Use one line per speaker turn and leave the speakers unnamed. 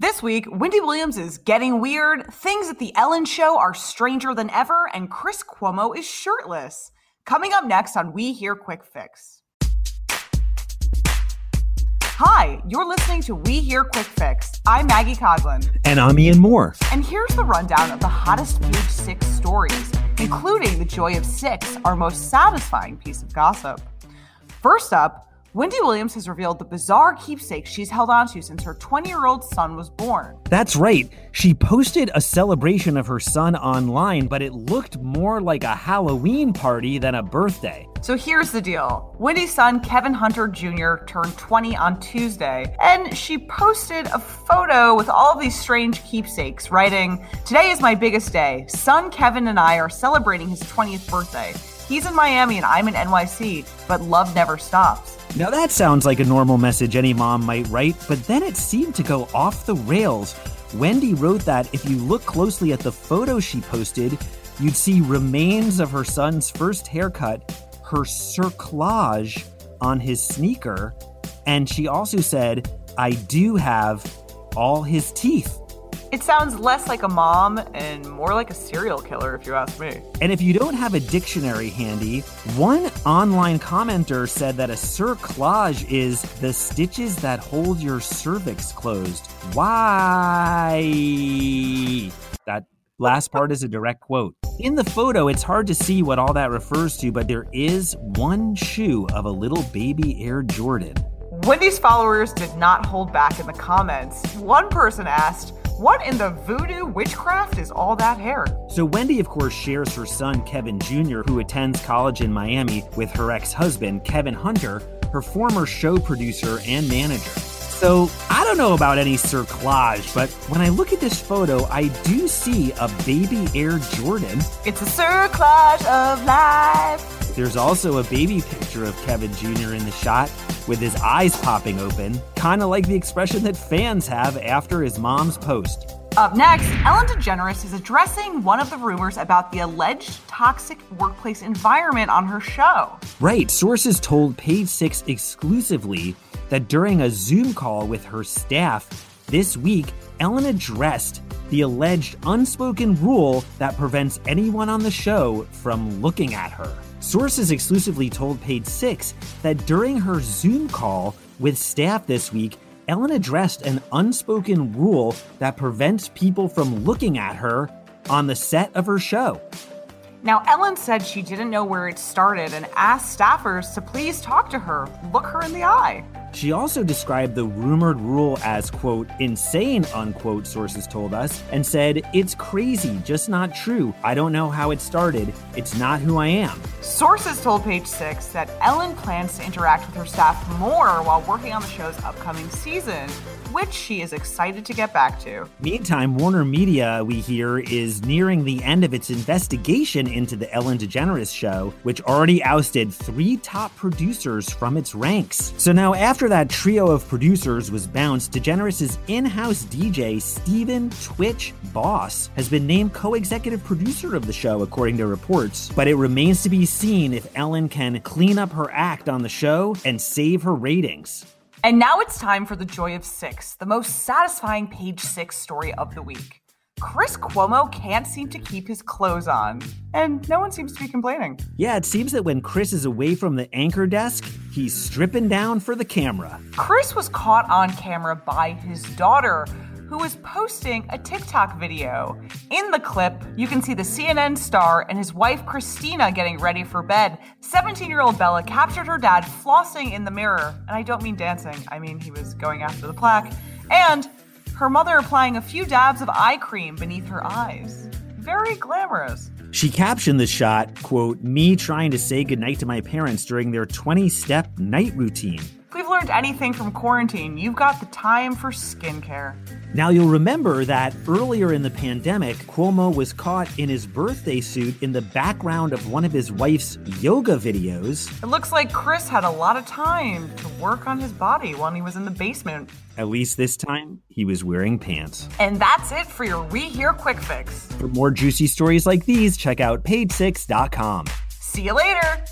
This week, Wendy Williams is getting weird, things at the Ellen Show are stranger than ever, and Chris Cuomo is shirtless. Coming up next on We Hear Quick Fix. Hi, you're listening to We Hear Quick Fix. I'm Maggie Conlon.
And I'm Ian Moore.
And here's the rundown of the hottest page six stories, including the joy of six, our most satisfying piece of gossip. First up, Wendy Williams has revealed the bizarre keepsake she's held onto since her 20 year old son was born.
That's right. She posted a celebration of her son online, but it looked more like a Halloween party than a birthday.
So here's the deal Wendy's son, Kevin Hunter Jr., turned 20 on Tuesday, and she posted a photo with all these strange keepsakes, writing, Today is my biggest day. Son Kevin and I are celebrating his 20th birthday. He's in Miami and I'm in NYC, but love never stops.
Now that sounds like a normal message any mom might write, but then it seemed to go off the rails. Wendy wrote that if you look closely at the photo she posted, you'd see remains of her son's first haircut, her cerclage on his sneaker, and she also said, I do have all his teeth.
It sounds less like a mom and more like a serial killer, if you ask me.
And if you don't have a dictionary handy, one online commenter said that a cerclage is the stitches that hold your cervix closed. Why? That last part is a direct quote. In the photo, it's hard to see what all that refers to, but there is one shoe of a little baby Air Jordan.
Wendy's followers did not hold back in the comments. One person asked, what in the voodoo witchcraft is all that hair?
So, Wendy, of course, shares her son, Kevin Jr., who attends college in Miami, with her ex husband, Kevin Hunter, her former show producer and manager. So, I don't know about any cerclage, but when I look at this photo, I do see a baby Air Jordan.
It's a cerclage of life.
There's also a baby picture of Kevin Jr. in the shot with his eyes popping open, kind of like the expression that fans have after his mom's post.
Up next, Ellen DeGeneres is addressing one of the rumors about the alleged toxic workplace environment on her show.
Right. Sources told Page Six exclusively that during a Zoom call with her staff this week, Ellen addressed the alleged unspoken rule that prevents anyone on the show from looking at her. Sources exclusively told Page Six that during her Zoom call with staff this week, Ellen addressed an unspoken rule that prevents people from looking at her on the set of her show.
Now, Ellen said she didn't know where it started and asked staffers to please talk to her, look her in the eye.
She also described the rumored rule as, quote, insane, unquote, sources told us, and said, it's crazy, just not true. I don't know how it started. It's not who I am.
Sources told Page Six that Ellen plans to interact with her staff more while working on the show's upcoming season, which she is excited to get back to.
Meantime, Warner Media, we hear, is nearing the end of its investigation into the Ellen DeGeneres show, which already ousted three top producers from its ranks. So now, after that trio of producers was bounced, DeGeneres' in house DJ, Stephen Twitch Boss, has been named co executive producer of the show, according to reports. But it remains to be seen if Ellen can clean up her act on the show and save her ratings.
And now it's time for the joy of six, the most satisfying page six story of the week. Chris Cuomo can't seem to keep his clothes on, and no one seems to be complaining.
Yeah, it seems that when Chris is away from the anchor desk, he's stripping down for the camera.
Chris was caught on camera by his daughter, who was posting a TikTok video. In the clip, you can see the CNN star and his wife Christina getting ready for bed. 17 year old Bella captured her dad flossing in the mirror. And I don't mean dancing, I mean he was going after the plaque. And her mother applying a few dabs of eye cream beneath her eyes. Very glamorous.
She captioned the shot, quote, me trying to say goodnight to my parents during their 20 step night routine.
If we've learned anything from quarantine, you've got the time for skincare.
Now, you'll remember that earlier in the pandemic, Cuomo was caught in his birthday suit in the background of one of his wife's yoga videos.
It looks like Chris had a lot of time to work on his body while he was in the basement.
At least this time, he was wearing pants.
And that's it for your We Hear Quick Fix.
For more juicy stories like these, check out page6.com.
See you later.